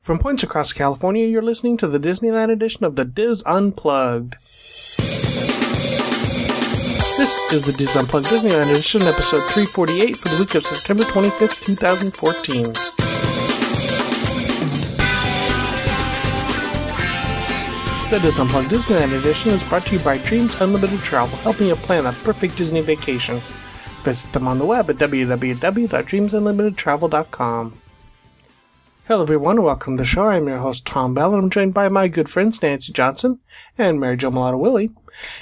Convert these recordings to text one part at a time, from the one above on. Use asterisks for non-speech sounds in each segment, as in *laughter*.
From points across California, you're listening to the Disneyland edition of the DIS Unplugged. This is the DIS Unplugged Disneyland edition, episode 348 for the week of September 25th, 2014. The DIS Unplugged Disneyland edition is brought to you by Dreams Unlimited Travel, helping you plan a perfect Disney vacation. Visit them on the web at www.dreamsunlimitedtravel.com. Hello, everyone, welcome to the show. I'm your host, Tom Bell, and I'm joined by my good friends, Nancy Johnson and Mary Jo Mellado Willey.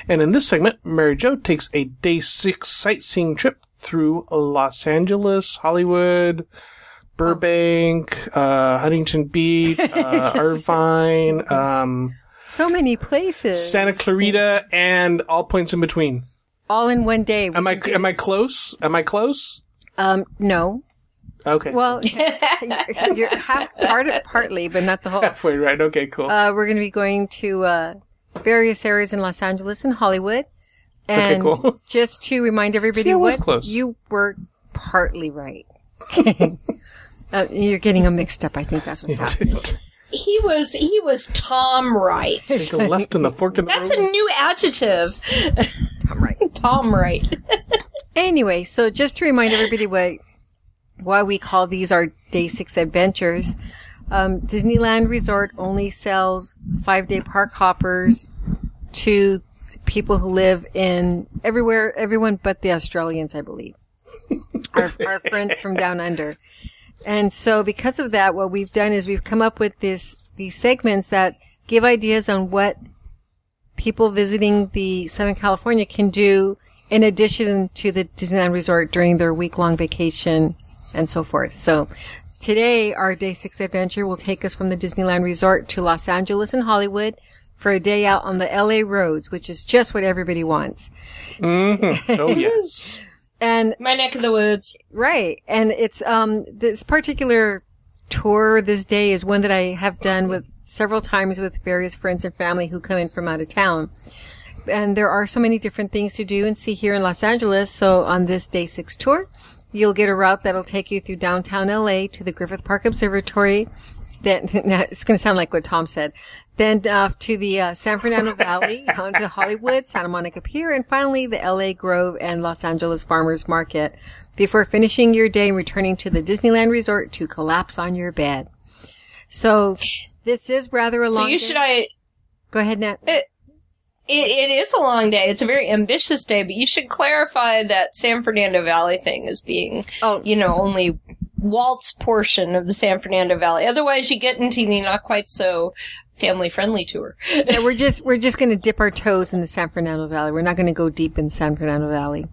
And in this segment, Mary Jo takes a day six sightseeing trip through Los Angeles, Hollywood, Burbank, uh, Huntington Beach, *laughs* uh, Irvine, um, So many places. Santa Clarita, and all points in between. All in one day. Am I am I close? Am I close? Um, no. Okay. Well, *laughs* you're half, part, partly, but not the whole. halfway right. Okay, cool. Uh, we're going to be going to uh, various areas in Los Angeles and Hollywood. And cool. *laughs* just to remind everybody See, was what close. you were partly right. *laughs* uh, you're getting them mixed up. I think that's what's happening. He was he was Tom right. Take a left in the fork in the That's a new adjective. I'm right. Tom right. Anyway, so just to remind everybody what why we call these our day six adventures, um, Disneyland Resort only sells five day park hoppers to people who live in everywhere, everyone but the Australians, I believe. our, our friends from down under. And so because of that, what we've done is we've come up with this, these segments that give ideas on what people visiting the Southern California can do in addition to the Disneyland Resort during their week long vacation and so forth. So today our day six adventure will take us from the Disneyland Resort to Los Angeles and Hollywood for a day out on the LA roads, which is just what everybody wants. Mm-hmm. Oh *laughs* yes. And My neck of the woods. Right. And it's, um, this particular tour this day is one that I have done with several times with various friends and family who come in from out of town. And there are so many different things to do and see here in Los Angeles. So on this day six tour, you'll get a route that'll take you through downtown LA to the Griffith Park Observatory. Then, *laughs* it's going to sound like what Tom said. Then off to the uh, San Fernando Valley, *laughs* onto Hollywood, Santa Monica Pier, and finally the LA Grove and Los Angeles Farmers Market before finishing your day and returning to the Disneyland Resort to collapse on your bed. So this is rather a So long you day. should I Go ahead, Nat. it, it is a long day. It's a very ambitious day, but you should clarify that San Fernando Valley thing as being, Oh. you know, only Walt's portion of the San Fernando Valley. Otherwise, you get into the not quite so family friendly tour. Yeah, we're just we're just going to dip our toes in the San Fernando Valley. We're not going to go deep in San Fernando Valley.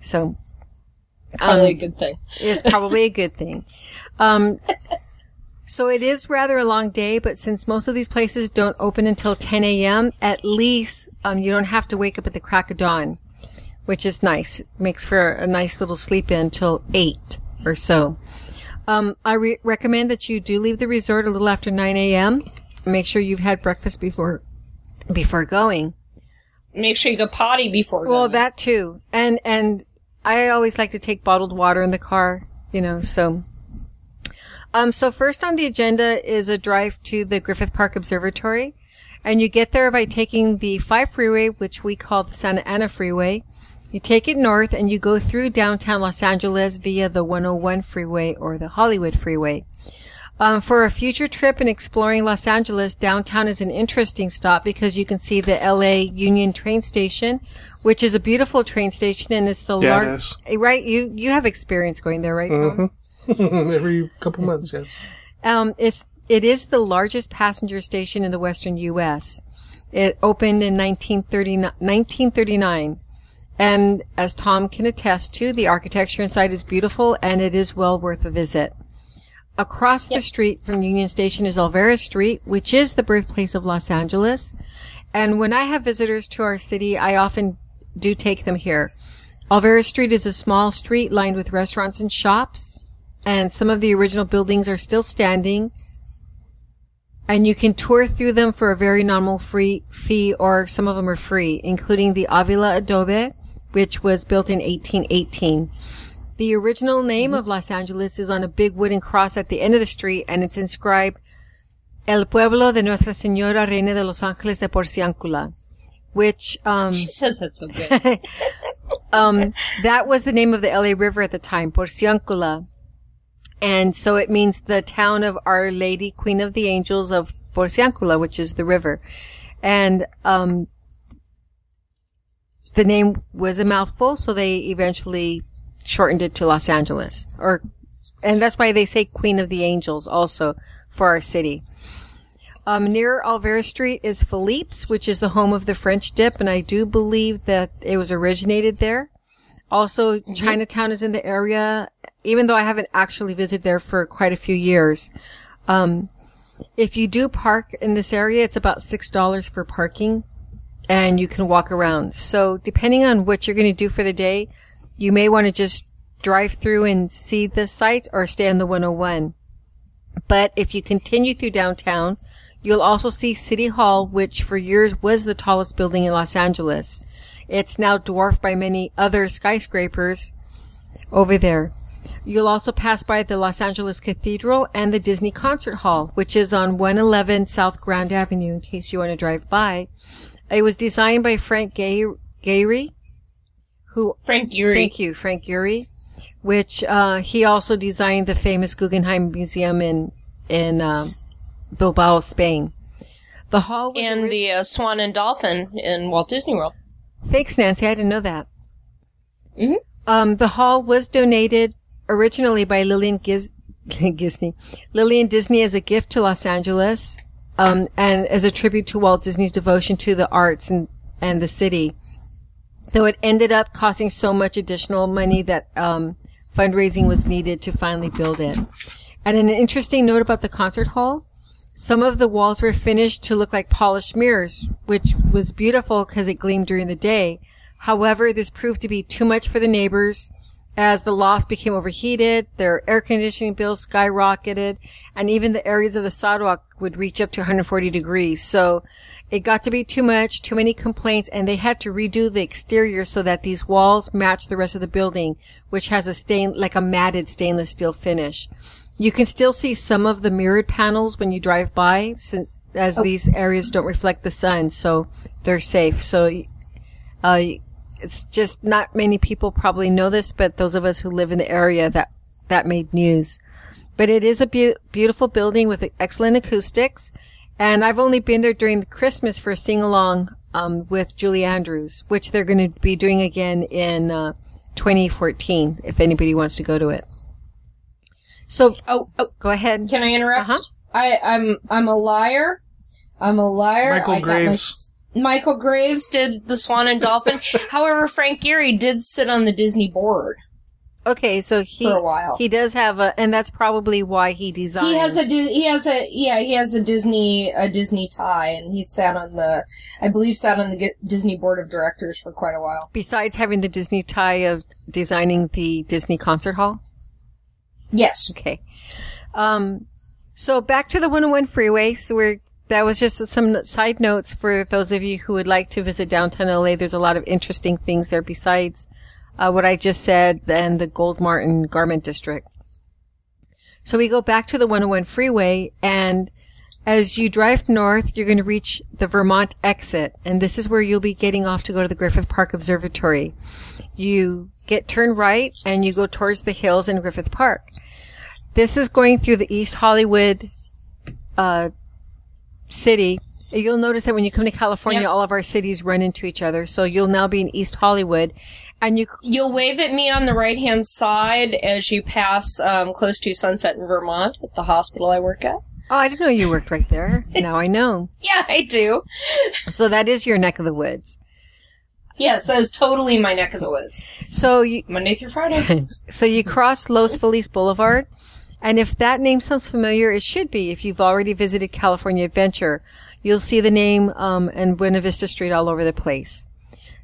So Probably a good thing. it's probably a good thing. Um, *laughs* so it is rather a long day, but since most of these places don't open until 10 a.m., at least um, you don't have to wake up at the crack of dawn, which is nice. Makes for a nice little sleep in till 8 or so. Um, I re- recommend that you do leave the resort a little after 9 a.m. Make sure you've had breakfast before before going. Make sure you go potty before Well, that too. And, and I always like to take bottled water in the car, you know, so. Um, so first on the agenda is a drive to the Griffith Park Observatory. And you get there by taking the 5 freeway, which we call the Santa Ana Freeway. You take it north and you go through downtown Los Angeles via the 101 freeway or the Hollywood freeway. Um, for a future trip in exploring Los Angeles, downtown is an interesting stop because you can see the LA Union train station, which is a beautiful train station and it's the Yeah, largest. is. Right? You you have experience going there, right, Tom? *laughs* Every couple months, yes. Um, it's it is the largest passenger station in the western U.S. It opened in 1939, 1939. And as Tom can attest to, the architecture inside is beautiful and it is well worth a visit. Across the street from Union Station is Olvera Street, which is the birthplace of Los Angeles. And when I have visitors to our city, I often do take them here. Olvera Street is a small street lined with restaurants and shops, and some of the original buildings are still standing. And you can tour through them for a very nominal free fee, or some of them are free, including the Avila Adobe, which was built in 1818. The original name of Los Angeles is on a big wooden cross at the end of the street, and it's inscribed El Pueblo de Nuestra Señora Reina de los Ángeles de Porciúncula, which um, She says that so good. *laughs* um, that was the name of the LA River at the time, Porciúncula. And so it means the town of Our Lady, Queen of the Angels of Porciúncula, which is the river. And, um, the name was a mouthful, so they eventually shortened it to Los Angeles. Or, and that's why they say Queen of the Angels also for our city. Um, near Olvera Street is Philippe's, which is the home of the French dip, and I do believe that it was originated there. Also, Chinatown is in the area, even though I haven't actually visited there for quite a few years. Um, if you do park in this area, it's about $6 for parking and you can walk around. So depending on what you're going to do for the day, you may want to just drive through and see the sights or stay on the 101. But if you continue through downtown, you'll also see City Hall, which for years was the tallest building in Los Angeles. It's now dwarfed by many other skyscrapers over there. You'll also pass by the Los Angeles Cathedral and the Disney Concert Hall, which is on 111 South Grand Avenue in case you want to drive by. It was designed by Frank Gay- Gehry, who Frank Gehry. Thank you, Frank Gehry, which uh, he also designed the famous Guggenheim Museum in in um, Bilbao, Spain. The hall was And the uh, Swan and Dolphin in Walt Disney World. thanks, Nancy. I didn't know that. Mhm. Um, the hall was donated originally by Lillian Giz- Disney, *laughs* Lillian Disney as a gift to Los Angeles, um, and as a tribute to Walt Disney's devotion to the arts and and the city. Though it ended up costing so much additional money that um, fundraising was needed to finally build it. And an interesting note about the concert hall, some of the walls were finished to look like polished mirrors, which was beautiful because it gleamed during the day. However, this proved to be too much for the neighbors as the lofts became overheated, their air conditioning bills skyrocketed, and even the areas of the sidewalk would reach up to 140 degrees. So it got to be too much, too many complaints, and they had to redo the exterior so that these walls match the rest of the building, which has a stain, like a matted stainless steel finish. You can still see some of the mirrored panels when you drive by, as these areas don't reflect the sun, so they're safe. So, uh, it's just not many people probably know this, but those of us who live in the area that that made news. But it is a beau- beautiful building with excellent acoustics, and I've only been there during Christmas for a sing along um, with Julie Andrews, which they're going to be doing again in uh, 2014. If anybody wants to go to it, so Oh, oh go ahead. can I interrupt? Uh-huh. I, I'm I'm a liar. I'm a liar. Michael I got my- Graves. Michael Graves did the Swan and Dolphin. *laughs* However, Frank Gehry did sit on the Disney board. Okay, so he For a while. he does have a, and that's probably why he designed. He has a he has a yeah he has a Disney a Disney tie and he sat on the I believe sat on the Disney board of directors for quite a while. besides having the Disney tie of designing the Disney concert hall. Yes. Okay. Um, so back to the 101 freeway. So we're, that was just some side notes for those of you who would like to visit downtown LA. There's a lot of interesting things there besides, uh, what I just said and the Gold Martin Garment District. So we go back to the 101 freeway and as you drive north, you're going to reach the Vermont exit. And this is where you'll be getting off to go to the Griffith Park Observatory. You get turned right and you go towards the hills in Griffith Park. This is going through the East Hollywood uh, city. You'll notice that when you come to California, Yep. all of our cities run into each other. So you'll now be in East Hollywood, and you You'll wave at me on the right hand side as you pass um, close to Sunset in Vermont at the hospital I work at. oh, I didn't know you worked right there. *laughs* now I know. Yeah, I do. So that is your neck of the woods. Yes, that is totally my neck of the woods. So you Monday through Friday. *laughs* so you cross Los Feliz Boulevard, and if that name sounds familiar, it should be. If you've already visited California Adventure, you'll see the name um, and Buena Vista Street all over the place.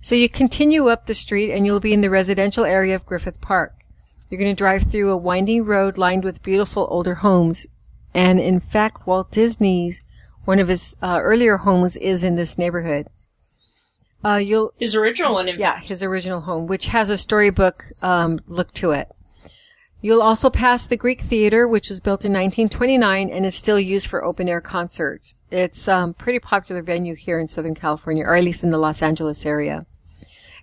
So you continue up the street, and you'll be in the residential area of Griffith Park. You're going to drive through a winding road lined with beautiful older homes, and in fact, Walt Disney's one of his uh, earlier homes is in this neighborhood. Uh, you'll His original one, yeah, his original home, which has a storybook um, look to it. You'll also pass the Greek Theater, which was built in 1929 and is still used for open air concerts. It's a um, pretty popular venue here in Southern California, or at least in the Los Angeles area.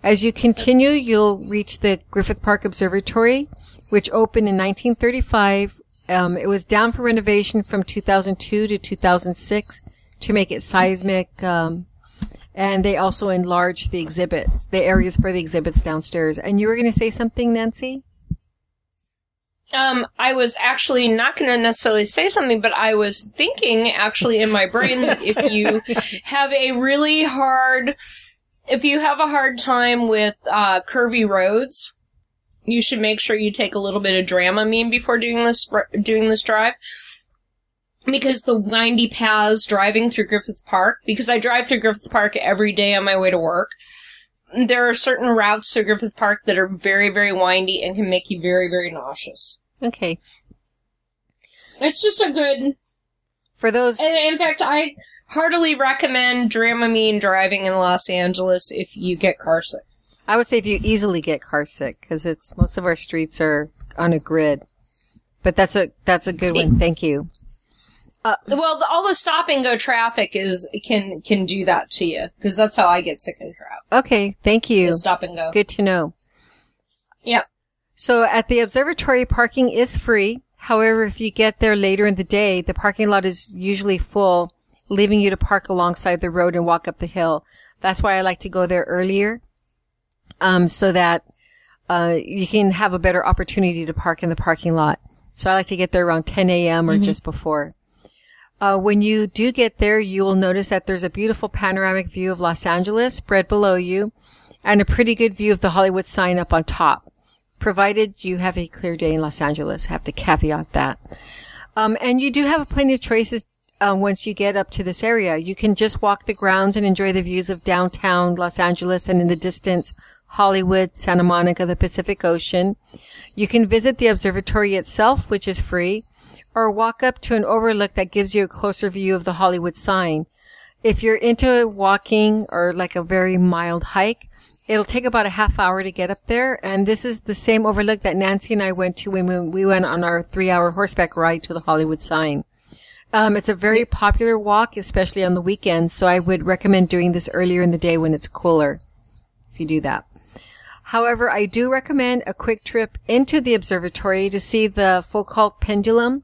As you continue, you'll reach the Griffith Park Observatory, which opened in 1935. Um, it was down for renovation from 2002 to 2006 to make it seismic. Um, and they also enlarged the exhibits, the areas for the exhibits downstairs. And you were going to say something, Nancy? Um, I was actually not going to necessarily say something, but I was thinking actually in my brain that if you *laughs* have a really hard, if you have a hard time with uh, curvy roads, you should make sure you take a little bit of Dramamine before doing this doing this drive. Because the windy paths driving through Griffith Park, because I drive through Griffith Park every day on my way to work, there are certain routes to Griffith Park that are very, very windy and can make you very, very nauseous. Okay. It's just a good. For those. In fact, I heartily recommend Dramamine driving in Los Angeles if you get carsick. I would say if you easily get carsick, because it's most of our streets are on a grid. But that's a that's a good one. Thank you. Uh, well, the, all the stop and go traffic is can can do that to you because that's how I get sick in traffic. Okay, thank you. Just stop and go. Good to know. Yep. So at the observatory, parking is free. However, if you get there later in the day, the parking lot is usually full, leaving you to park alongside the road and walk up the hill. That's why I like to go there earlier, um, so that uh, you can have a better opportunity to park in the parking lot. So I like to get there around 10 a.m. or mm-hmm. just before. Uh, when you do get there, you will notice that there's a beautiful panoramic view of Los Angeles spread below you and a pretty good view of the Hollywood sign up on top provided you have a clear day in Los Angeles. Have to caveat that. Um, and you do have plenty of choices uh, once you get up to this area. You can just walk the grounds and enjoy the views of downtown Los Angeles and in the distance, Hollywood, Santa Monica, the Pacific Ocean. You can visit the observatory itself, which is free, or walk up to an overlook that gives you a closer view of the Hollywood sign. If you're into walking or like a very mild hike, It'll take about a half hour to get up there, and this is the same overlook that Nancy and I went to when we went on our three-hour horseback ride to the Hollywood sign. Um, it's a very popular walk, especially on the weekends, so I would recommend doing this earlier in the day when it's cooler, if you do that. However, I do recommend a quick trip into the observatory to see the Foucault pendulum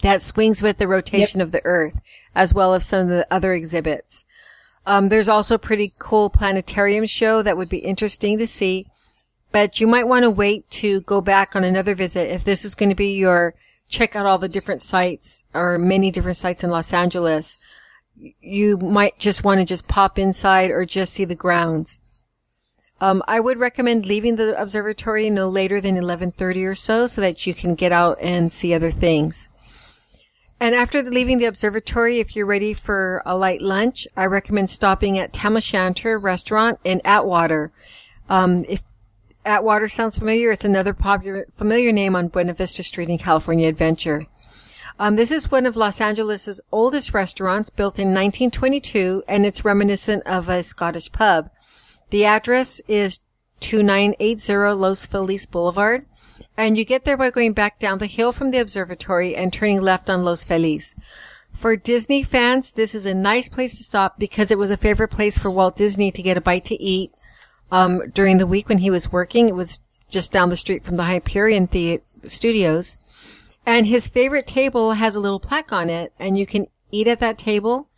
that swings with the rotation yep. of the Earth, as well as some of the other exhibits. Um, there's also a pretty cool planetarium show that would be interesting to see, but you might want to wait to go back on another visit if this is going to be your check out all the different sites or many different sites in Los Angeles. You might just want to just pop inside or just see the grounds. Um, I would recommend leaving the observatory no later than 11:30 or so, so that you can get out and see other things. And after leaving the observatory, if you're ready for a light lunch, I recommend stopping at Tam O'Shanter restaurant in Atwater. Um, if Atwater sounds familiar, it's another popular, familiar name on Buena Vista Street in California Adventure. Um, this is one of Los Angeles' oldest restaurants, built in 1922, and it's reminiscent of a Scottish pub. The address is 2980 Los Feliz Boulevard. And you get there by going back down the hill from the observatory and turning left on Los Feliz. For Disney fans, this is a nice place to stop because it was a favorite place for Walt Disney to get a bite to eat um, during the week when he was working. It was just down the street from the Hyperion the- Studios. And his favorite table has a little plaque on it, and you can eat at that table.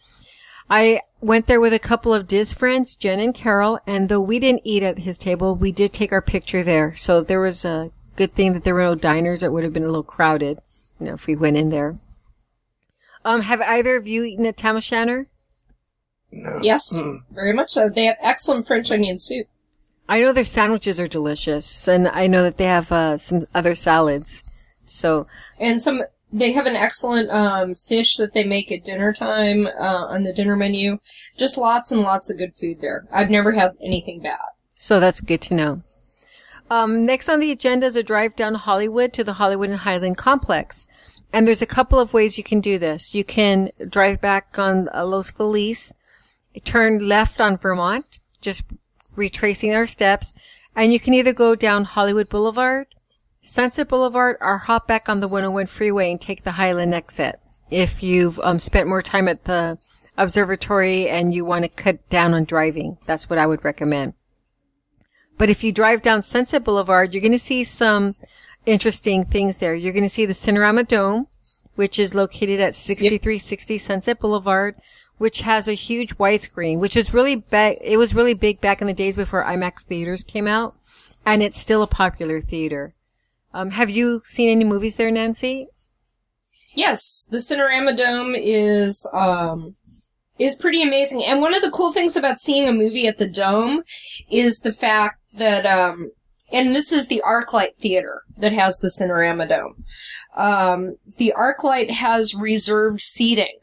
I went there with a couple of DIS friends, Jen and Carol, and though we didn't eat at his table, we did take our picture there. So there was a good thing that there were no diners. It would have been a little crowded, you know, if we went in there. Um, have either of you eaten at Tam O'Shanter? No. Yes, mm. very much so. They have excellent French onion soup. I know their sandwiches are delicious, and I know that they have uh, some other salads. So and some they have an excellent um, fish that they make at dinner time uh, on the dinner menu. Just lots and lots of good food there. I've never had anything bad. So that's good to know. Um, next on the agenda is a drive down Hollywood to the Hollywood and Highland complex. And there's a couple of ways you can do this. You can drive back on uh, Los Feliz, turn left on Vermont, just retracing our steps, and you can either go down Hollywood Boulevard Sunset Boulevard or hop back on the 101 freeway and take the Highland exit. If you've um, spent more time at the observatory and you want to cut down on driving, that's what I would recommend. But if you drive down Sunset Boulevard, you're going to see some interesting things there. You're going to see the Cinerama Dome, which is located at 6360 Sunset Boulevard, which has a huge widescreen, which is really big. It was really big back in the days before IMAX theaters came out, and it's still a popular theater. Um, have you seen any movies there, Nancy? Yes, the Cinerama Dome is um is pretty amazing. And one of the cool things about seeing a movie at the Dome is the fact that um and this is the ArcLight Theater that has the Cinerama Dome. Um, the ArcLight has reserved seating.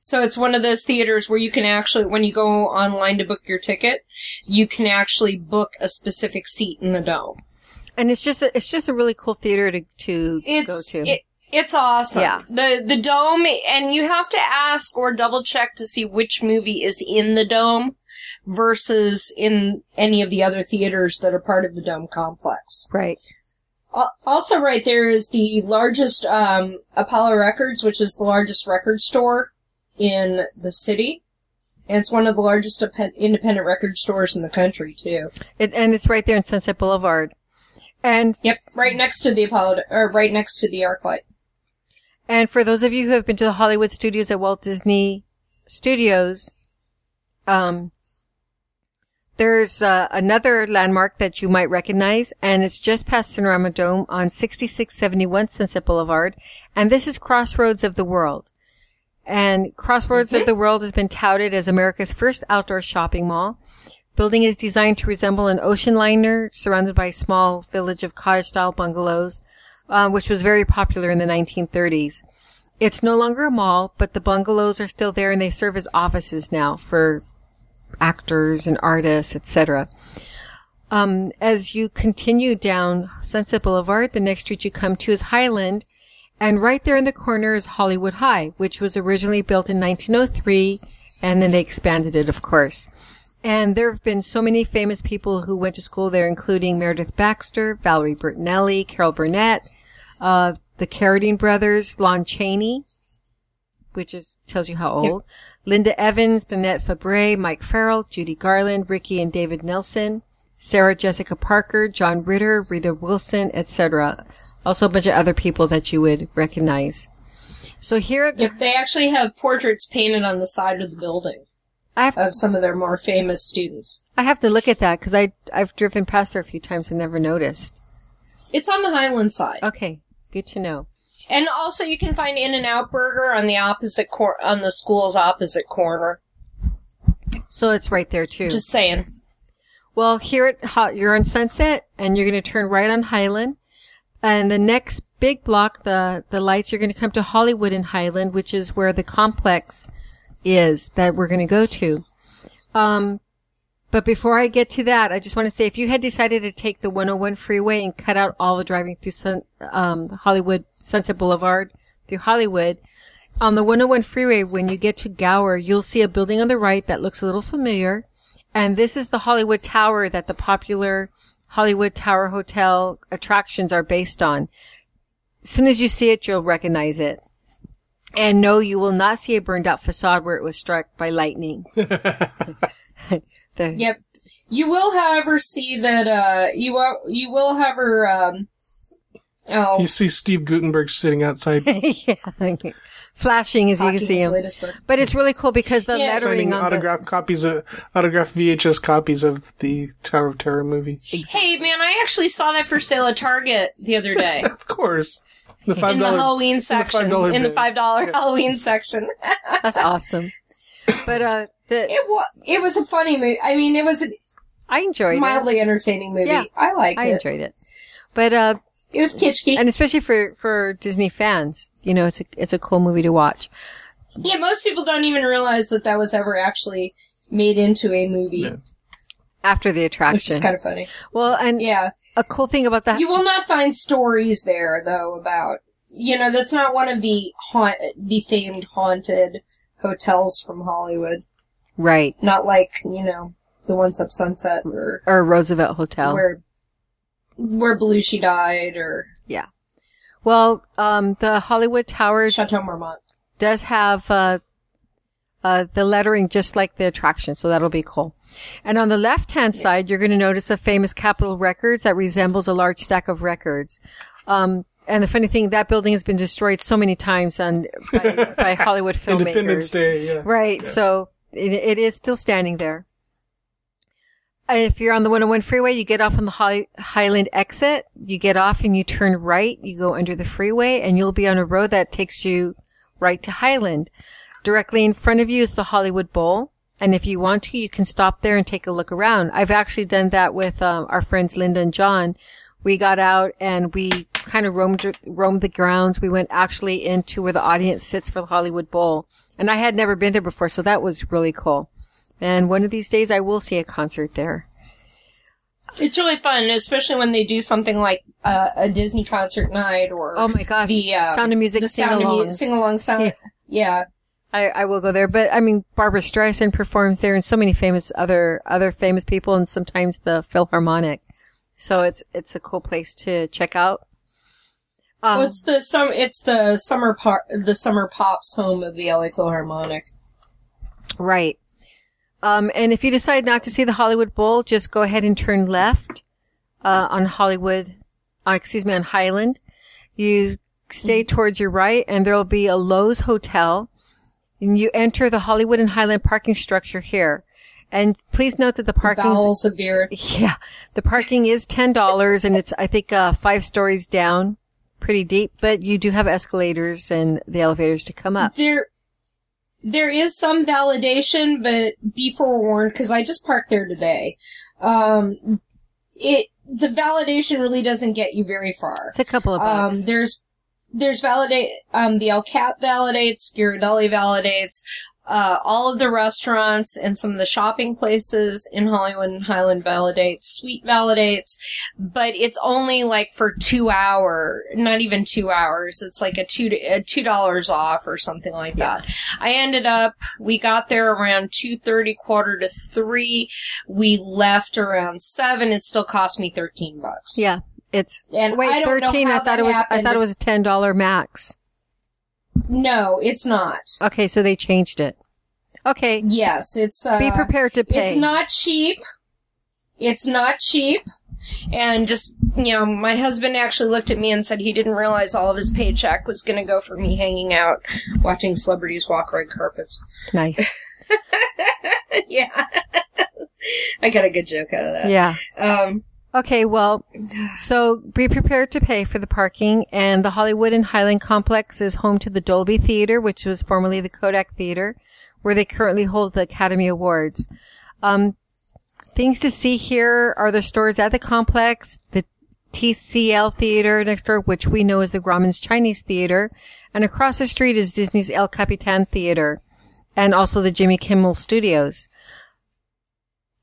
So it's one of those theaters where you can actually, when you go online to book your ticket, you can actually book a specific seat in the dome. And it's just a, it's just a really cool theater to to It's go to. It, it's awesome. Yeah. The the dome, and you have to ask or double check to see which movie is in the dome versus in any of the other theaters that are part of the dome complex. right. Also, right there is the largest um, Apollo Records, which is the largest record store in the city. And it's one of the largest independent record stores in the country, too. It, and it's right there in Sunset Boulevard. And Yep, right next to the Apollo, or right next to the ArcLight. And for those of you who have been to the Hollywood studios at Walt Disney Studios, um, there's uh, another landmark that you might recognize, and it's just past Cinerama Dome on 6671 Sunset Boulevard, and this is Crossroads of the World. And Crossroads of the World has been touted as America's first outdoor shopping mall. Building is designed to resemble an ocean liner surrounded by a small village of cottage-style bungalows, uh, which was very popular in the 1930s. It's no longer a mall, but the bungalows are still there and they serve as offices now for actors and artists, etc. Um, as you continue down Sunset Boulevard, the next street you come to is Highland, and right there in the corner is Hollywood High, which was originally built in 1903, and then they expanded it, of course. And there have been so many famous people who went to school there, including Meredith Baxter, Valerie Bertinelli, Carol Burnett, uh, the Carradine brothers, Lon Chaney, which is tells you how old. Linda Evans, Nanette Fabray, Mike Farrell, Judy Garland, Ricky and David Nelson, Sarah Jessica Parker, John Ritter, Rita Wilson, etc. Also a bunch of other people that you would recognize. So here Yep, they actually have portraits painted on the side of the building I have of some of their more famous students. I have to look at that because I I've driven past there a few times and never noticed. It's on the Highland side. Okay, good to know. And also you can find In and Out Burger on the opposite cor- on the school's opposite corner. So it's right there too. Just saying. Well, here at Ho- you're on Sunset, and you're going to turn right on Highland, and the next big block, the the lights, you're going to come to Hollywood in Highland, which is where the complex is that we're going to go to. Um, but before I get to that, I just want to say, if you had decided to take the 101 freeway and cut out all the driving through Sun, um, Hollywood Sunset Boulevard through Hollywood, on the 101 freeway, when you get to Gower, you'll see a building on the right that looks a little familiar. And this is the Hollywood Tower that the popular Hollywood Tower Hotel attractions are based on. As soon as you see it, you'll recognize it. And no, you will not see a burned out facade where it was struck by lightning. *laughs* the, Yep. You will, however, see that uh, you will you will, however, um, oh, You see Steve Guttenberg sitting outside *laughs* yeah, *laughs* flashing as you can see him. But it's really cool because the Yeah. lettering signing on the, autograph copies of autograph VHS copies of the Tower of Terror movie. Hey, man, I actually saw that for sale at Target the other day. *laughs* Of course, the five in the. Halloween section. $5 In the five dollar Yeah. Halloween section. that's awesome. But uh, the, It was it was a funny movie. I mean, it was a I enjoyed it. mildly entertaining movie. Yeah, I liked I it. I enjoyed it. But uh, It was kitschy. and especially for for Disney fans, you know, it's a it's a cool movie to watch. yeah, most people don't even realize that that was ever actually made into a movie, Yeah. After the which attraction, is kind of funny. well, and Yeah, a cool thing about that, you will not find stories there though about you know that's not one of the haunt the famed haunted hotels from Hollywood. right, Not like you know the ones up Sunset or or Roosevelt Hotel. where where Belushi died or Yeah. Well, um, the Hollywood Tower Chateau Marmont. does have uh, uh, the lettering just like the attraction, so that'll be cool. And on the left-hand side, you're going to notice a famous Capitol Records that resembles a large stack of records. Um, and the funny thing, that building has been destroyed so many times on by, *laughs* by Hollywood filmmakers. Independence Day, yeah. Right. So it, it is still standing there. And if you're on the 101 freeway, you get off on the High, Highland exit. You get off and you turn right. You go under the freeway and you'll be on a road that takes you right to Highland. Directly in front of you is the Hollywood Bowl. And if you want to, you can stop there and take a look around. I've actually done that with um, our friends Linda and John. We got out and we kind of roamed roamed the grounds. We went actually into where the audience sits for the Hollywood Bowl. And I had never been there before, so that was really cool. And one of these days I will see a concert there. It's really fun, especially when they do something like uh, a Disney concert night or Oh my gosh. the uh, Sound of Music the sing sound of along. music sing along sound. Yeah. I, I will go there, but I mean, Barbra Streisand performs there and so many famous other, other famous people and sometimes the Philharmonic. So it's, it's a cool place to check out. Um, well, it's the sum. It's the summer part. the summer pops home of the LA Philharmonic. Right. Um, and if you decide not to see the Hollywood Bowl, just go ahead and turn left uh, on Hollywood. Uh, excuse me, on Highland. You stay towards your right, and there will be a Loews Hotel. And you enter the Hollywood and Highland parking structure here. And please note that the parking Bowels of the earth. *laughs* yeah, the parking is ten dollars, and it's I think uh, five stories down, pretty deep. But you do have escalators and the elevators to come up. There, there is some validation, but be forewarned because I just parked there today. Um, it the validation really doesn't get you very far. It's a couple of Um, bucks. there's there's validate um the El Cap validates, Ghirardelli validates, uh, all of the restaurants and some of the shopping places in Hollywood and Highland validates, Sweet validates, but it's only like for two hour, not even two hours. It's like a two a two dollars off or something like that. I ended up we got there around two thirty, quarter to three. We left around seven. It still cost me thirteen bucks. yeah, it's And Wait, I thirteen. I thought it was. I thought it was a ten dollar max. No, it's not. Okay, so they changed it. Okay, Yes, it's uh, be prepared to pay. It's not cheap. It's not cheap. And just, you know, my husband actually looked at me and said he didn't realize all of his paycheck was going to go for me hanging out watching celebrities walk red carpets. nice. *laughs* *laughs* yeah. *laughs* I got a good joke out of that. Yeah. Um, Okay, well, so be prepared to pay for the parking, and the Hollywood and Highland complex is home to the Dolby Theater, which was formerly the Kodak Theater, where they currently hold the Academy Awards. Um, things to see here are the stores at the complex, the TCL Theater next door, which we know as the Grauman's Chinese Theater, and across the street is Disney's El Capitan Theater, and also the Jimmy Kimmel Studios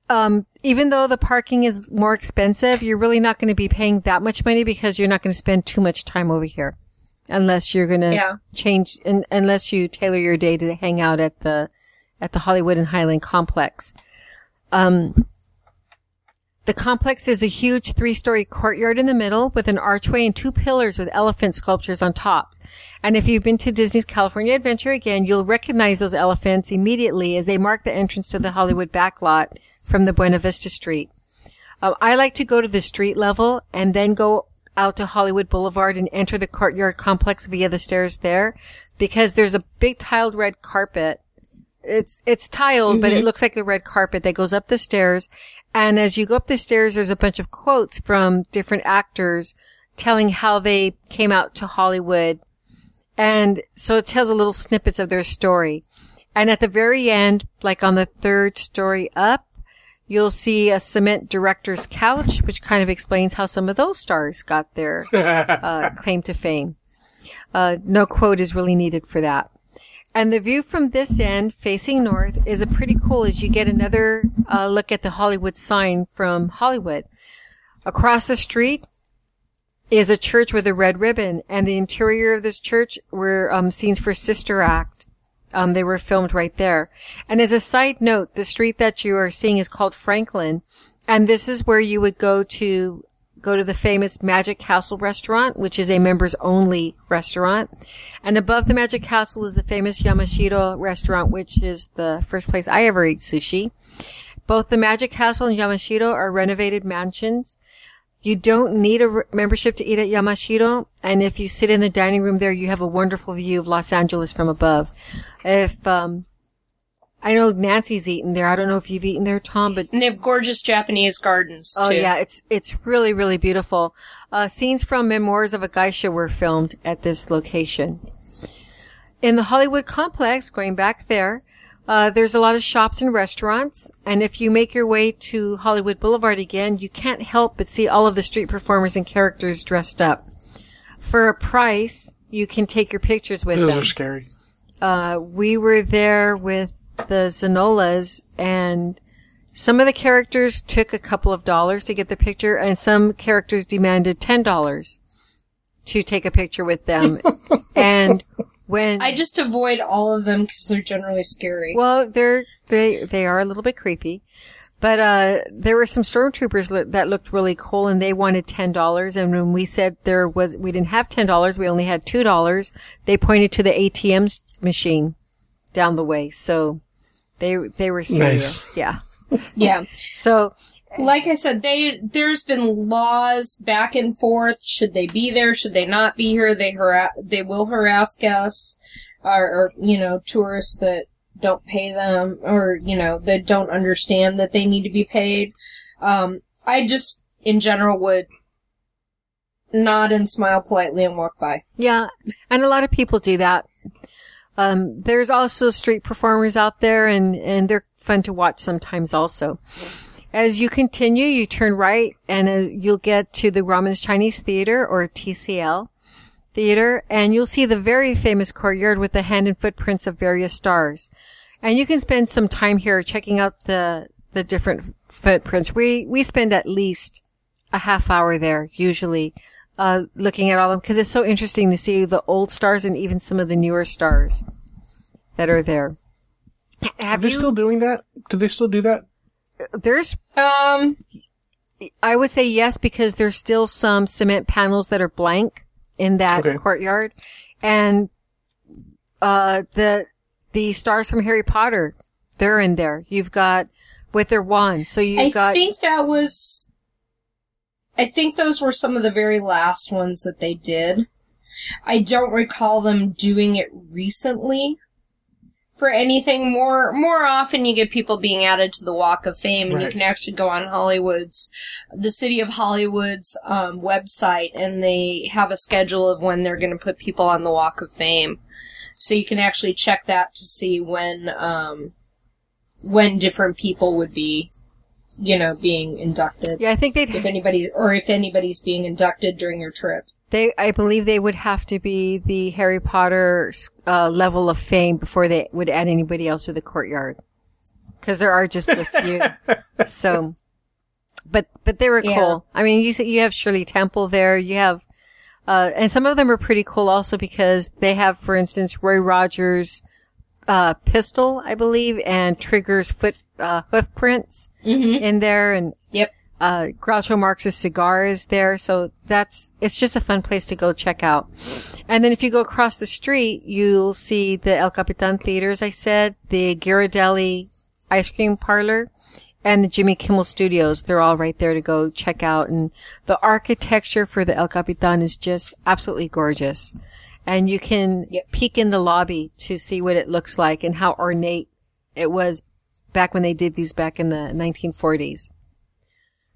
um, even though the parking is more expensive, you're really not going to be paying that much money because you're not going to spend too much time over here. Unless you're going to Yeah. change, un unless you tailor your day to hang out at the, at the Hollywood and Highland complex. Um, the complex is a huge three-story courtyard in the middle with an archway and two pillars with elephant sculptures on top. And if you've been to Disney's California Adventure again, you'll recognize those elephants immediately as they mark the entrance to the Hollywood backlot from the Buena Vista Street. Um, I like to go to the street level and then go out to Hollywood Boulevard and enter the courtyard complex via the stairs there because there's a big tiled red carpet it's it's tiled, but it looks like a red carpet that goes up the stairs. And as you go up the stairs, there's a bunch of quotes from different actors telling how they came out to Hollywood. And so it tells a little snippets of their story. And at the very end, like on the third story up, you'll see a cement director's couch, which kind of explains how some of those stars got their *laughs* uh, claim to fame. Uh, no quote is really needed for that. And the view from this end, facing north, is a pretty cool as you get another uh, look at the Hollywood sign from Hollywood. Across the street is a church with a red ribbon, and the interior of this church were um, scenes for Sister Act. Um, they were filmed right there. And as a side note, the street that you are seeing is called Franklin, and this is where you would go to go to the famous Magic Castle restaurant, which is a members only restaurant. And above the Magic Castle is the famous Yamashiro restaurant, which is the first place I ever ate sushi. Both the Magic Castle and Yamashiro are renovated mansions. You don't need a re- membership to eat at Yamashiro, and if you sit in the dining room there, you have a wonderful view of Los Angeles from above. If um, I know Nancy's eaten there, I don't know if you've eaten there, Tom, but And they have gorgeous Japanese gardens Oh too. yeah, it's it's really really beautiful. Uh, scenes from Memoirs of a Geisha were filmed at this location. In the Hollywood complex, going back there, uh, there's a lot of shops and restaurants. And if you make your way to Hollywood Boulevard again, you can't help but see all of the street performers and characters dressed up. For a price, you can take your pictures with Those them are scary. uh, we were there with the Zanolas and some of the characters took a couple of dollars to get the picture and some characters demanded ten dollars to take a picture with them. *laughs* and when I just avoid all of them because they're generally scary. well, they're they they are a little bit creepy, but uh, there were some stormtroopers li- that looked really cool, and they wanted ten dollars. And when we said there was, we didn't have ten dollars, we only had two dollars. They pointed to the ATM machine down the way, so they they were serious. Nice. Yeah. *laughs* yeah. So like I said, they there's been laws back and forth. Should they be there? Should they not be here? They harass. They will harass guests, or, or you know, tourists that don't pay them, or you know, that don't understand that they need to be paid. Um, I just, in general, would nod and smile politely and walk by. Yeah, and a lot of people do that. Um, there's also street performers out there, and and they're fun to watch sometimes. Also, as you continue, you turn right, and uh, you'll get to the Grauman's Chinese Theater or TCL Theater, and you'll see the very famous courtyard with the hand and footprints of various stars. And you can spend some time here checking out the the different footprints. We we spend at least a half hour there usually uh, looking at all of them because it's so interesting to see the old stars and even some of the newer stars that are there. Are they you? still doing that? Do they still do that? there's, Um, I would say yes because there's still some cement panels that are blank in that Okay. courtyard, and uh, the the stars from Harry Potter, they're in there. You've got with their wand, so you've I got think that was. I think those were some of the very last ones that they did. I don't recall them doing it recently for anything more. More often, you get people being added to the Walk of Fame, and you can actually go on Hollywood's, the City of Hollywood's um, website, and they have a schedule of when they're going to put people on the Walk of Fame. So you can actually check that to see when um, when different people would be, you know, being inducted. yeah, I think they'd If anybody, or if anybody's being inducted during your trip. They, I believe they would have to be the Harry Potter uh, level of fame before they would add anybody else to the courtyard, because there are just a few. *laughs* so, but but they were Yeah. cool. I mean, you you have Shirley Temple there. You have, uh, and some of them are pretty cool also because they have, for instance, Roy Rogers' uh, pistol, I believe, and Trigger's foot uh, hoof prints in there, and Yep. uh, Groucho Marx's cigar is there, so that's it's just a fun place to go check out. And then if you go across the street, you'll see the El Capitan Theater, as I said, the Ghirardelli Ice Cream Parlor, and the Jimmy Kimmel Studios. They're all right there to go check out, and the architecture for the El Capitan is just absolutely gorgeous. And you can Yep. peek in the lobby to see what it looks like and how ornate it was back when they did these back in the 1940s.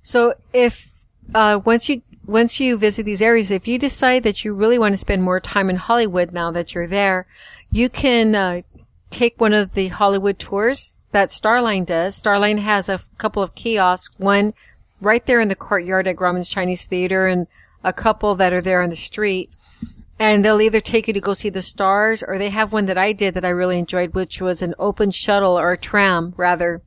So if uh, once you once you visit these areas, if you decide that you really want to spend more time in Hollywood now that you're there, you can uh, take one of the Hollywood tours that Starline does. Starline has a f- couple of kiosks, one right there in the courtyard at Grauman's Chinese Theater, and a couple that are there on the street. And they'll either take you to go see the stars, or they have one that I did that I really enjoyed, which was an open shuttle or a tram, rather,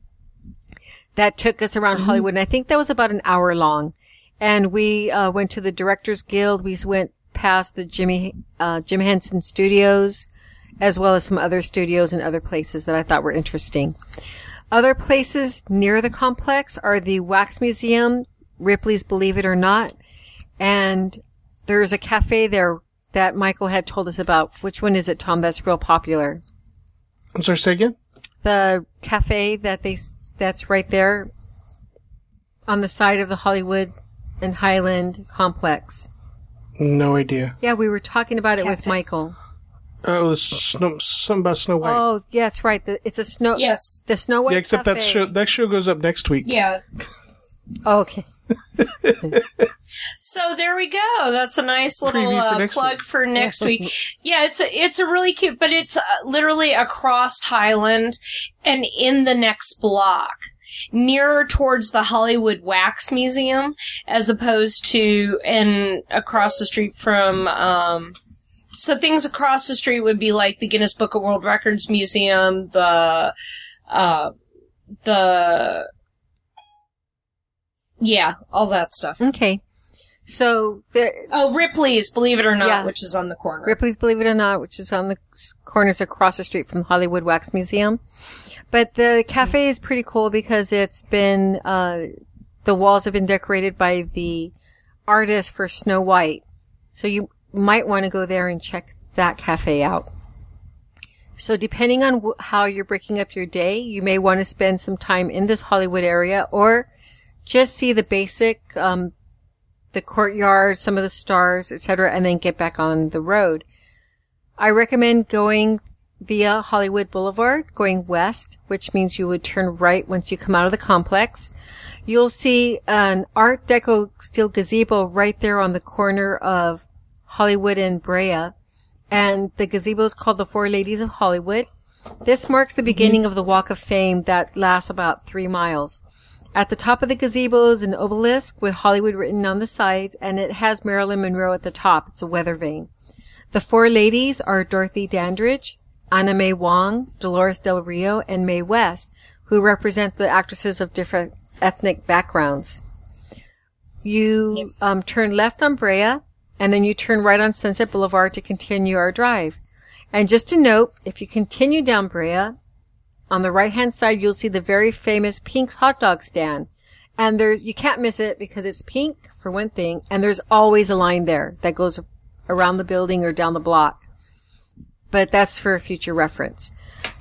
that took us around Hollywood. And I think that was about an hour long. And we uh, went to the Directors Guild. We went past the Jimmy uh, Jim Henson Studios, as well as some other studios and other places that I thought were interesting. Other places near the complex are the Wax Museum, Ripley's Believe It or Not, and there's a cafe there that Michael had told us about. Which one is it, Tom? That's real popular. I'm sorry, say again? The cafe that they that's right there on the side of the Hollywood and Highland complex. No idea. Yeah, we were talking about it with Michael. Oh, it was snow, something about Snow White. Oh, yeah, that's right. The, it's a snow. Yes. The Snow White yeah, except that show that show goes up next week. Yeah. Oh, okay. So there we go. That's a nice little Preview for uh, plug week. for next week. Yeah, it's a, it's a really cute, but it's uh, literally across Highland and in the next block, nearer towards the Hollywood Wax Museum, as opposed to and across the street from. Um, so things across the street would be like the Guinness Book of World Records Museum, the uh, the yeah, all that stuff. Okay. So there, Oh, Ripley's, believe it or not, Yeah. which is on the corner. Ripley's Believe It or Not, which is on the corners across the street from Hollywood Wax Museum. But the cafe is pretty cool because it's been, uh, the walls have been decorated by the artist for Snow White. So you might want to go there and check that cafe out. So depending on wh- how you're breaking up your day, you may want to spend some time in this Hollywood area or just see the basic, um, the courtyard, some of the stars, etc., and then get back on the road. I recommend going via Hollywood Boulevard, going west, which means you would turn right once you come out of the complex. You'll see an Art Deco steel gazebo right there on the corner of Hollywood and Brea. And the gazebo is called the Four Ladies of Hollywood. This marks the beginning of the Walk of Fame that lasts about three miles. At the top of the gazebo is an obelisk with Hollywood written on the sides, and it has Marilyn Monroe at the top. It's a weather vane. The four ladies are Dorothy Dandridge, Anna May Wong, Dolores Del Rio, and Mae West, who represent the actresses of different ethnic backgrounds. You um, turn left on Brea, and then you turn right on Sunset Boulevard to continue our drive. And just to note, if you continue down Brea, on the right hand side, you'll see the very famous Pink's hot dog stand. And there's, you can't miss it because it's pink for one thing, and there's always a line there that goes around the building or down the block. But that's for future reference.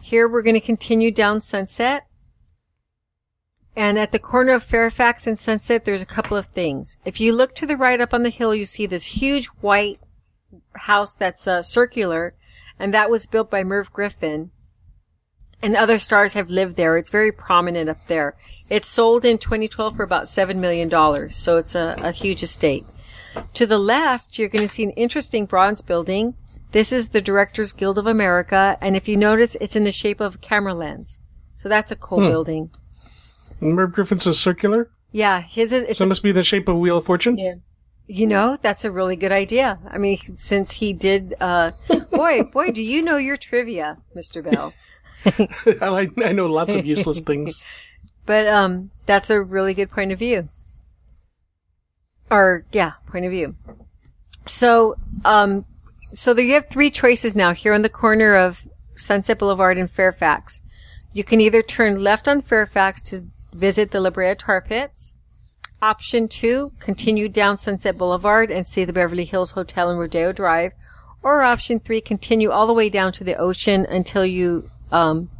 Here we're going to continue down Sunset. And at the corner of Fairfax and Sunset, there's a couple of things. If you look to the right up on the hill, you see this huge white house that's uh, circular, and that was built by Merv Griffin and other stars have lived there. It's very prominent up there. It sold in 2012 for about $7 million, so it's a, a huge estate. To the left, you're going to see an interesting bronze building. This is the Directors Guild of America, and if you notice, it's in the shape of a camera lens. So that's a cool building. Merv Griffin's is circular, Yeah, his is, it's so it must be the shape of Wheel of Fortune. Yeah. You know, that's a really good idea. I mean, since he did, uh, *laughs* boy, boy, do you know your trivia, Mr. Bell? *laughs* I, I know lots of useless things. *laughs* But, um, that's a really good point of view. Or, yeah, point of view. So, um, so there you have three choices now here on the corner of Sunset Boulevard and Fairfax. You can either turn left on Fairfax to visit the La Brea Tar Pits. Option two, continue down Sunset Boulevard and see the Beverly Hills Hotel and Rodeo Drive. Or option three, continue all the way down to the ocean until you, um,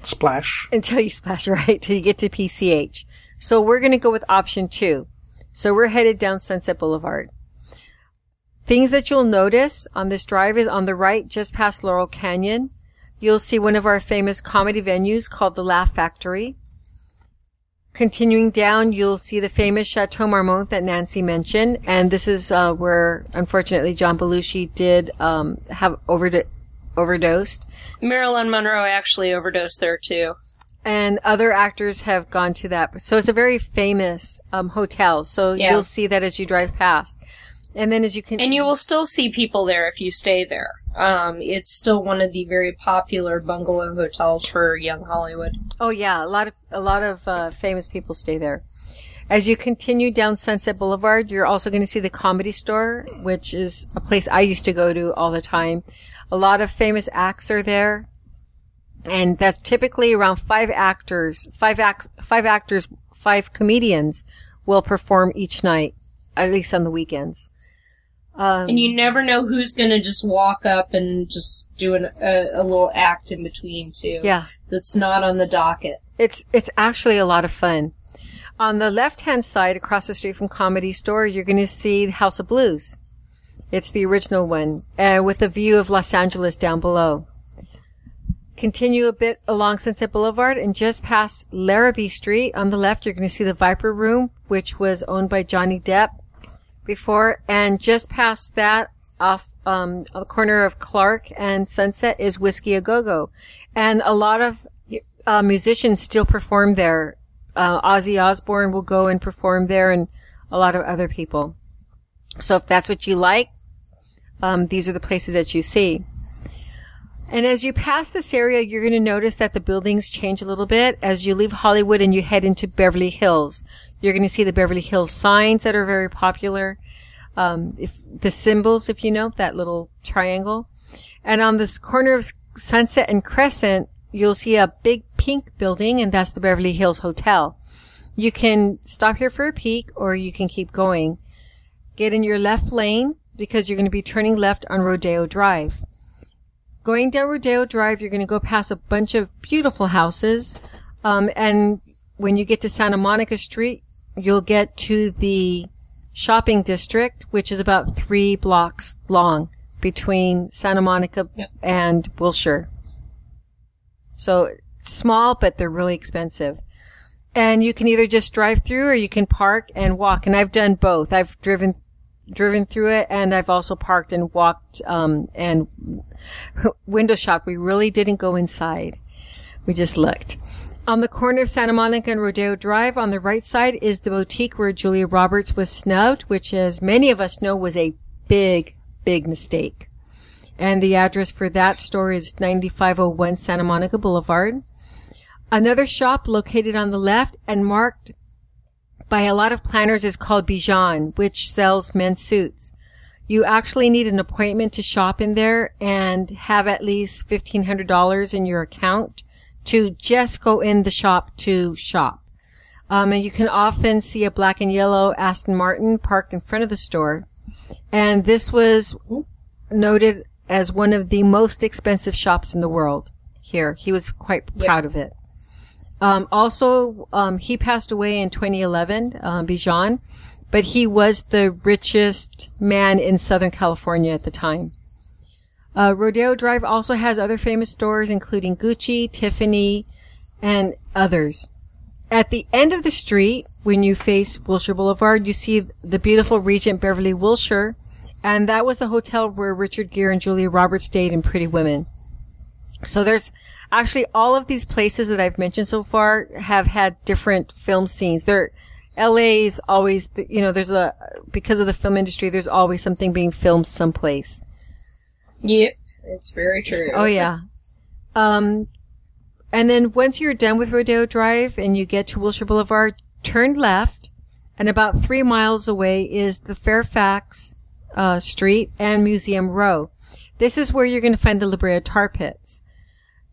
Splash. until you splash *laughs* right till you get to PCH. So we're going to go with option two. So we're headed down Sunset Boulevard. Things that you'll notice on this drive is on the right, just past Laurel Canyon. You'll see one of our famous comedy venues called the Laugh Factory. Continuing down, you'll see the famous Chateau Marmont that Nancy mentioned, and this is uh, where, unfortunately, John Belushi did um, have overd- overdosed. Marilyn Monroe actually overdosed there too. and other actors have gone to that. So it's a very famous um, hotel. So Yeah. you'll see that as you drive past, and then as you can, And you will still see people there if you stay there. Um, it's still one of the very popular bungalow hotels for young Hollywood. oh yeah, a lot of a lot of uh, famous people stay there. As you continue down Sunset Boulevard, you're also going to see the Comedy Store, which is a place I used to go to all the time. A lot of famous acts are there, and that's typically around five actors, five acts, five actors, five comedians will perform each night at least on the weekends. Um, And you never know who's going to just walk up and just do an, a, a little act in between too. yeah, That's not on the docket. it's it's actually a lot of fun. On the left hand side, across the street from Comedy Store, you're going to see House of Blues. It's the original one, uh, with a view of Los Angeles down below. Continue a bit along Sunset Boulevard and just past Larrabee Street on the left, you're going to see the Viper Room, which was owned by Johnny Depp before. And just past that, off um, the corner of Clark and Sunset, is Whiskey A Go Go, and a lot of uh, musicians still perform there. Uh, Ozzy Osbourne will go and perform there, and a lot of other people. So if that's what you like, um, these are the places that you see. And as you pass this area, you're going to notice that the buildings change a little bit. As you leave Hollywood and you head into Beverly Hills, you're going to see the Beverly Hills signs that are very popular. Um, if the symbols, if you know that little triangle, and on this corner of Sunset and Crescent, you'll see a big pink building, and that's the Beverly Hills Hotel. You can stop here for a peek, or you can keep going. Get in your left lane because you're going to be turning left on Rodeo Drive. Going down Rodeo Drive, you're going to go past a bunch of beautiful houses. Um, and when you get to Santa Monica Street, you'll get to the shopping district, which is about three blocks long between Santa Monica Yep. and Wilshire. So small, but they're really expensive. And you can either just drive through or you can park and walk. And I've done both. I've driven, driven through it and I've also parked and walked, um, and *laughs* window shop. We really didn't go inside. We just looked. On the corner of Santa Monica and Rodeo Drive, on the right side is the boutique where Julia Roberts was snubbed, which as many of us know was a big, big mistake. And the address for that store is 9501 Santa Monica Boulevard. Another shop located on the left and marked by a lot of planners is called Bijan, which sells men's suits. You actually need an appointment to shop in there and have at least $1,500 in your account to just go in the shop to shop. Um, and you can often see a black and yellow Aston Martin parked in front of the store. And this was noted as one of the most expensive shops in the world here. He was quite proud of it. Um, also, um, he passed away in 2011, um, Bijan, but he was the richest man in Southern California at the time. Uh, Rodeo Drive also has other famous stores, including Gucci, Tiffany, and others. At the end of the street, when you face Wilshire Boulevard, you see the beautiful Regent Beverly Wilshire, and that was the hotel where Richard Gere and Julia Roberts stayed in Pretty Women. So there's actually all of these places that I've mentioned so far have had different film scenes. There, LA is always, you know, there's a, because of the film industry, there's always something being filmed someplace. Yep, it's very true. Oh yeah. Um, and then once you're done with Rodeo Drive and you get to Wilshire Boulevard, turn left, and about three miles away is the Fairfax uh, Street and Museum Row. This is where you're going to find the La Brea Tar Pits.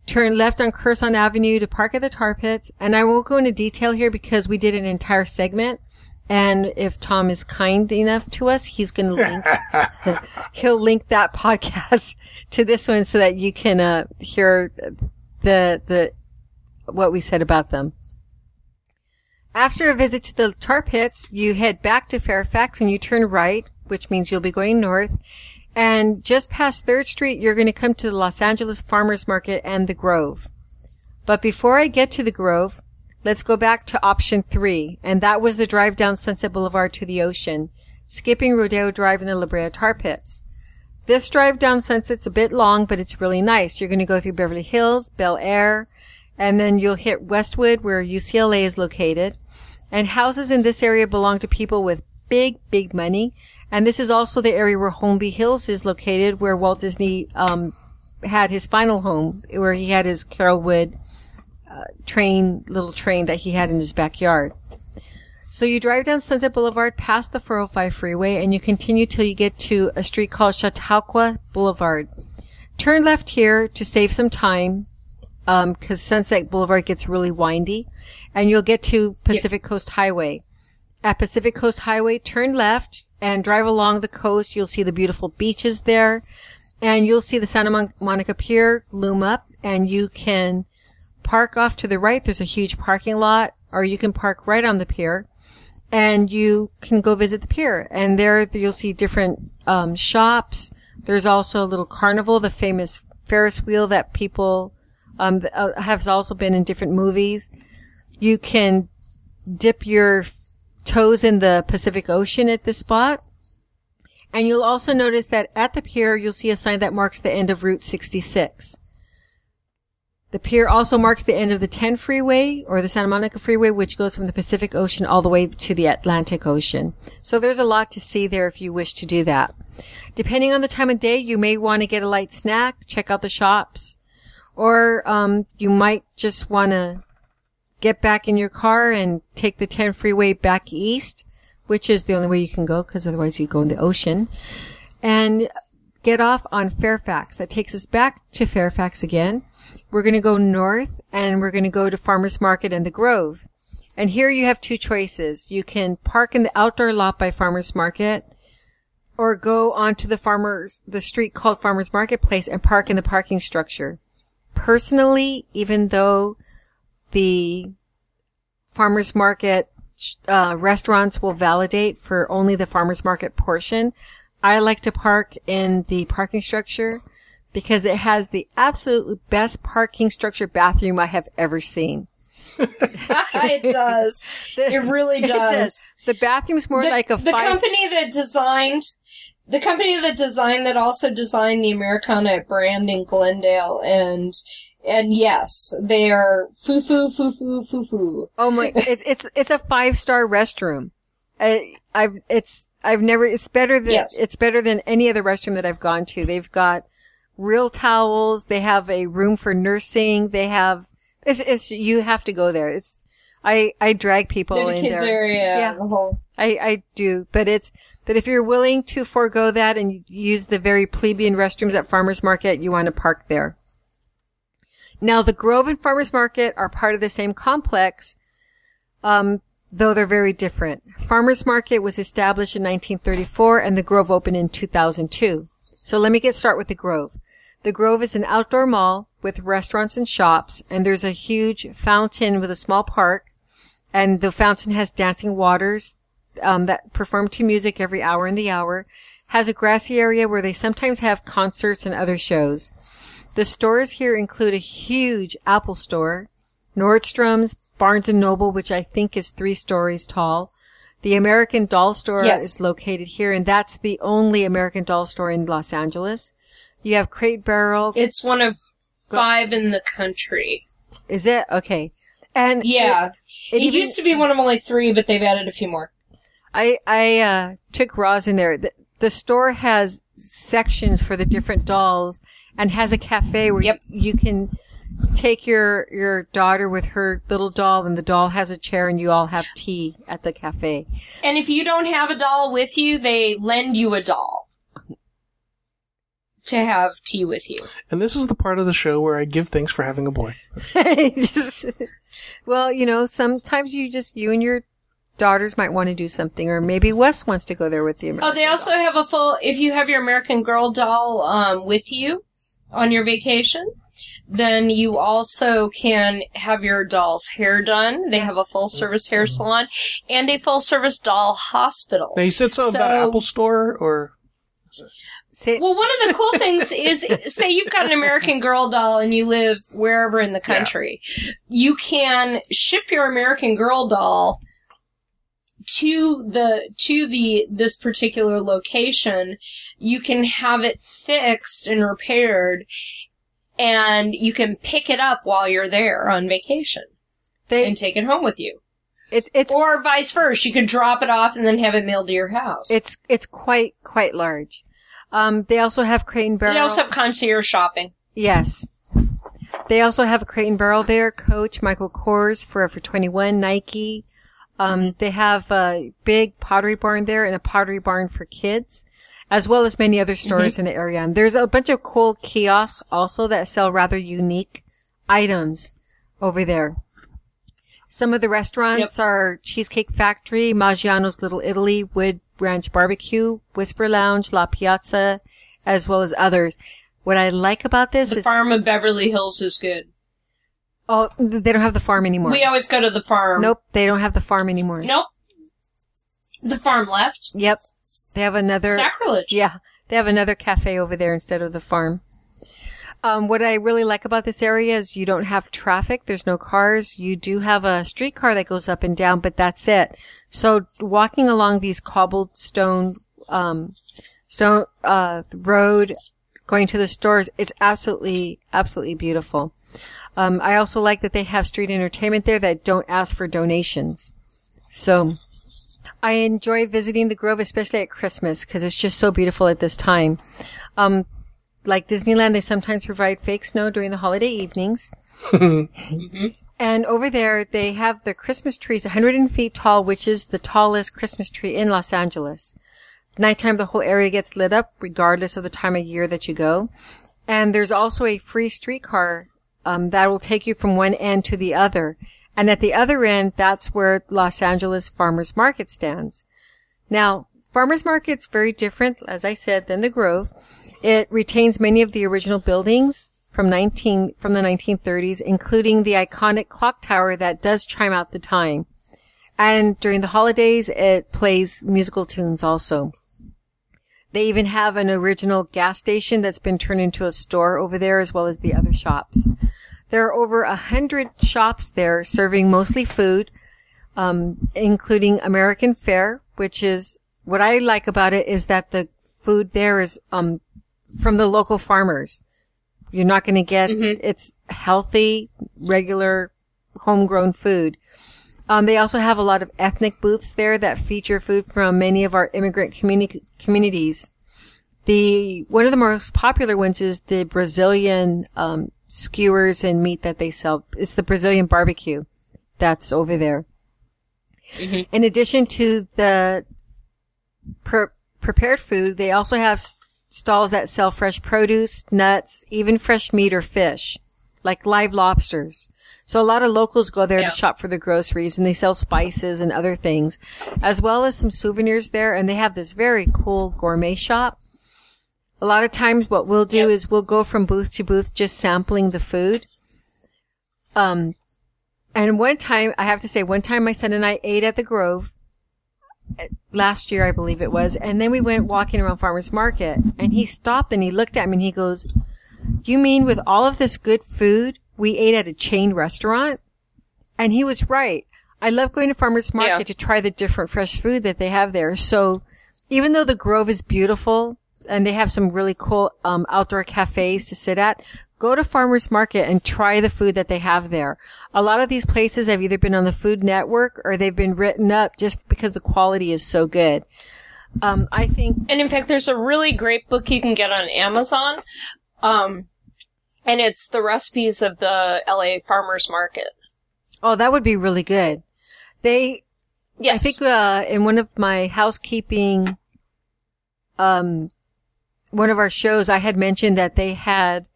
Turn left on Curson Avenue to park at the tar pits, and I won't go into detail here because we did an entire segment. And if Tom is kind enough to us, he's going *laughs* to link he'll link that podcast *laughs* to this one so that you can uh, hear the the what we said about them. After a visit to the tar pits, you head back to Fairfax and you turn right, which means you'll be going north. And just past 3rd Street, you're going to come to the Los Angeles Farmers Market and the Grove. But before I get to the Grove, let's go back to option three, and that was the drive down Sunset Boulevard to the ocean, skipping Rodeo Drive and the La Brea Tar Pits. This drive down Sunset's a bit long, but it's really nice. You're going to go through Beverly Hills, Bel Air, and then you'll hit Westwood, where UCLA is located. And houses in this area belong to people with big, big money. And this is also the area where Holmby Hills is located, where Walt Disney um, had his final home, where he had his Carolwood uh, train, little train that he had in his backyard. So you drive down Sunset Boulevard past the 405 freeway and you continue till you get to a street called Chautauqua Boulevard. Turn left here to save some time, um, cause Sunset Boulevard gets really windy and you'll get to Pacific Coast Highway. at Pacific Coast Highway, turn left and drive along the coast. You'll see the beautiful beaches there and you'll see the Santa Mon- Monica Pier loom up and you can park off to the right. There's a huge parking lot or you can park right on the pier and you can go visit the pier and there you'll see different um, shops. There's also a little carnival, the famous Ferris wheel that people um, uh, has also been in different movies. You can dip your toes in the Pacific Ocean at this spot. And you'll also notice that at the pier, you'll see a sign that marks the end of Route 66. The pier also marks the end of the 10 freeway or the Santa Monica freeway, which goes from the Pacific Ocean all the way to the Atlantic Ocean. So there's a lot to see there if you wish to do that. Depending on the time of day, you may want to get a light snack, check out the shops, or um, you might just want to get back in your car and take the 10 freeway back east, which is the only way you can go because otherwise you go in the ocean, and get off on Fairfax. That takes us back to Fairfax again. We're going to go north and we're going to go to Farmers Market and the Grove. And here you have two choices. You can park in the outdoor lot by Farmers Market or go onto the farmers, the street called Farmers Marketplace and park in the parking structure. Personally, even though the farmers market uh, restaurants will validate for only the farmers market portion, I like to park in the parking structure because it has the absolute best parking structure bathroom I have ever seen. *laughs* it does. It really *laughs* It does. The bathroom's more the, like a the five. company that designed the company that designed that also designed the Americana brand in Glendale and and yes, they are foo foo foo foo foo foo. Oh my! *laughs* It, it's it's a five star restroom. I, I've it's I've never it's better than Yes. it's better than any other restroom that I've gone to. They've got real towels. They have a room for nursing. They have it's it's you have to go there. It's I I drag people The in kids there. area, Yeah. the whole. I, I do, but it's, but if you're willing to forego that and use the very plebeian restrooms at Farmers Market, you want to park there. Now, the Grove and Farmers Market are part of the same complex, um, though they're very different. Farmers Market was established in 1934 and the Grove opened in 2002. So let me get start with the Grove. The Grove is an outdoor mall with restaurants and shops, and there's a huge fountain with a small park, and the fountain has dancing waters um, that perform to music every hour in the hour, has a grassy area where they sometimes have concerts and other shows. The stores here include a huge Apple store, Nordstrom's, Barnes and Noble, which I think is three stories tall. The American Doll store Yes. is located here, and that's the only American Doll store in Los Angeles. You have Crate Barrel. It's one of five in the country. Is it okay? And Yeah, it, it, even- used to be one of only three, but they've added a few more. I I uh, took Roz in there. The, the store has sections for the different dolls and has a cafe where Yep. you, you can take your your daughter with her little doll and the doll has a chair and you all have tea at the cafe. And if you don't have a doll with you, they lend you a doll to have tea with you. And this is the part of the show where I give thanks for having a boy. Just- *laughs* well, you know, sometimes you just you and your daughters might want to do something, or maybe Wes wants to go there with the American. Oh, they also have a full. If you have your American Girl doll um, with you on your vacation, then you also can have your doll's hair done. They have a full service hair salon and a full service doll hospital. Now you said something about So- Apple Store or Say, Well, one of the cool things is, say you've got an American Girl doll and you live wherever in the country, you can ship your American Girl doll to the to the this particular location. You can have it fixed and repaired, and you can pick it up while you're there on vacation they, and take it home with you, it, it's or vice versa. You could drop it off and then have it mailed to your house. It's it's quite quite large. Um, they also have Crate and Barrel. they also have concierge shopping. yes. They also have a Crate and Barrel there. Coach, Michael Kors, Forever 21, Nike. Um, they have a big Pottery Barn there and a Pottery Barn for kids, as well as many other stores in the area. And there's a bunch of cool kiosks also that sell rather unique items over there. Some of the restaurants are Cheesecake Factory, Maggiano's Little Italy, Wood Ranch Barbecue, Whisper Lounge, La Piazza, as well as others. What I like about this The farm of Beverly Hills is good. Oh, they don't have the farm anymore. We always go to the farm. Nope, they don't have the farm anymore. Nope. The farm left. Yep, they have another. Sacrilege. Yeah, they have another cafe over there instead of the farm. Um, what I really like about this area is you don't have traffic. There's no cars. You do have a streetcar that goes up and down, but that's it. So walking along these cobblestone, um, stone, uh, road, going to the stores, it's absolutely, absolutely beautiful. Um, I also like that they have street entertainment there that don't ask for donations. So, I enjoy visiting the Grove, especially at Christmas, because it's just so beautiful at this time. Um, like Disneyland, they sometimes provide fake snow during the holiday evenings. And over there, they have the Christmas trees 100 feet tall, which is the tallest Christmas tree in Los Angeles. Nighttime, the whole area gets lit up, regardless of the time of year that you go. And there's also a free streetcar um, that will take you from one end to the other. And at the other end, that's where Los Angeles Farmers Market stands. Now, Farmers Market's very different, as I said, than the Grove. It retains many of the original buildings from 19 from the 1930s, including the iconic clock tower that does chime out the time. And during the holidays, it plays musical tunes also. They even have an original gas station that's been turned into a store over there as well as the other shops. There are over a hundred shops there serving mostly food, um, including American fare, which is what I like about it is that the food there is um, from the local farmers. You're not going to get it's healthy, regular, homegrown food. Um, they also have a lot of ethnic booths there that feature food from many of our immigrant communi- communities. The one of the most popular ones is the Brazilian um, skewers and meat that they sell. It's the Brazilian barbecue that's over there. In addition to the pre- prepared food, they also have s- stalls that sell fresh produce, nuts, even fresh meat or fish, like live lobsters. So a lot of locals go there Yeah. to shop for their groceries and they sell spices and other things, as well as some souvenirs there. And they have this very cool gourmet shop. A lot of times what we'll do Yep. is we'll go from booth to booth just sampling the food. Um, and one time, I have to say, one time my son and I ate at the Grove uh, last year, I believe it was, and then we went walking around Farmers Market, and he stopped and he looked at me and he goes, "You mean with all of this good food, we ate at a chain restaurant?" And he was right. I love going to Farmers Market Yeah. to try the different fresh food that they have there. So, even though the Grove is beautiful and they have some really cool um, outdoor cafes to sit at, go to Farmers Market and try the food that they have there. A lot of these places have either been on the Food Network or they've been written up just because the quality is so good. Um, I think And in fact, there's a really great book you can get on Amazon. Um, and it's the recipes of the LA farmers market. Oh, that would be really good. They, Yes. I think, uh, in one of my housekeeping, um, one of our shows, I had mentioned that they had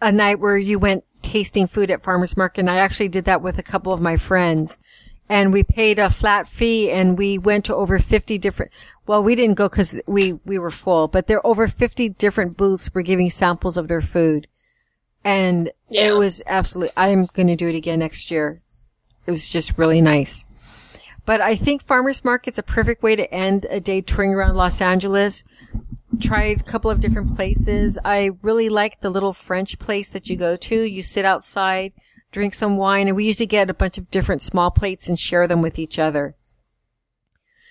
a night where you went tasting food at farmers market. And I actually did that with a couple of my friends and we paid a flat fee and we went to over 50 different, well, we didn't go cause we, we were full, but there over 50 different booths were giving samples of their food. And Yeah. it was absolutely, I'm going to do it again next year. It was just really nice. But I think farmers market's a perfect way to end a day touring around Los Angeles. Tried a couple of different places. I really like the little French place that you go to. You sit outside, drink some wine, and we usually get a bunch of different small plates and share them with each other.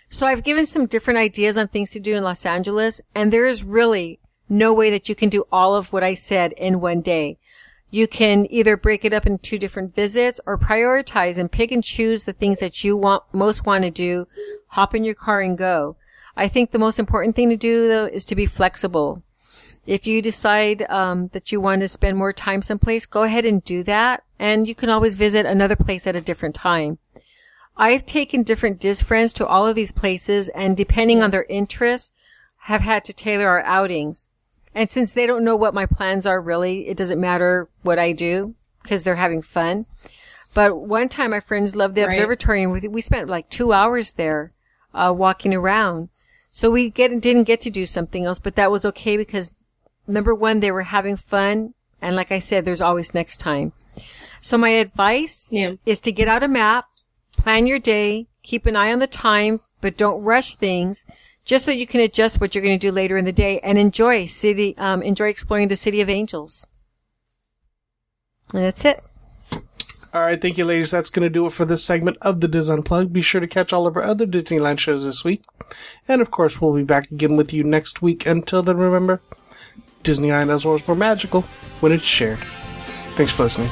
So I've given some different ideas on things to do in Los Angeles, and there is really no way that you can do all of what I said in one day. You can either break it up in two different visits or prioritize and pick and choose the things that you want, most want to do, hop in your car and go. I think the most important thing to do though is to be flexible. If you decide um, that you want to spend more time someplace, go ahead and do that, and you can always visit another place at a different time. I've taken different DIS friends to all of these places, and depending on their interests, have had to tailor our outings. And since they don't know what my plans are really, it doesn't matter what I do because they're having fun. But one time, my friends loved the Right. observatory, and we, we spent like two hours there, uh, walking around. So we get didn't get to do something else, but that was okay because number one, they were having fun, and like I said, there's always next time. So my advice Yeah. is to get out a map, plan your day, keep an eye on the time, but don't rush things, just so you can adjust what you're going to do later in the day and enjoy city, um, enjoy exploring the city of angels. And that's it. All right, thank you, ladies. That's going to do it for this segment of the DIS Unplugged. Be sure to catch all of our other Disneyland shows this week. And of course, we'll be back again with you next week. Until then, remember, Disneyland is always more magical when it's shared. Thanks for listening.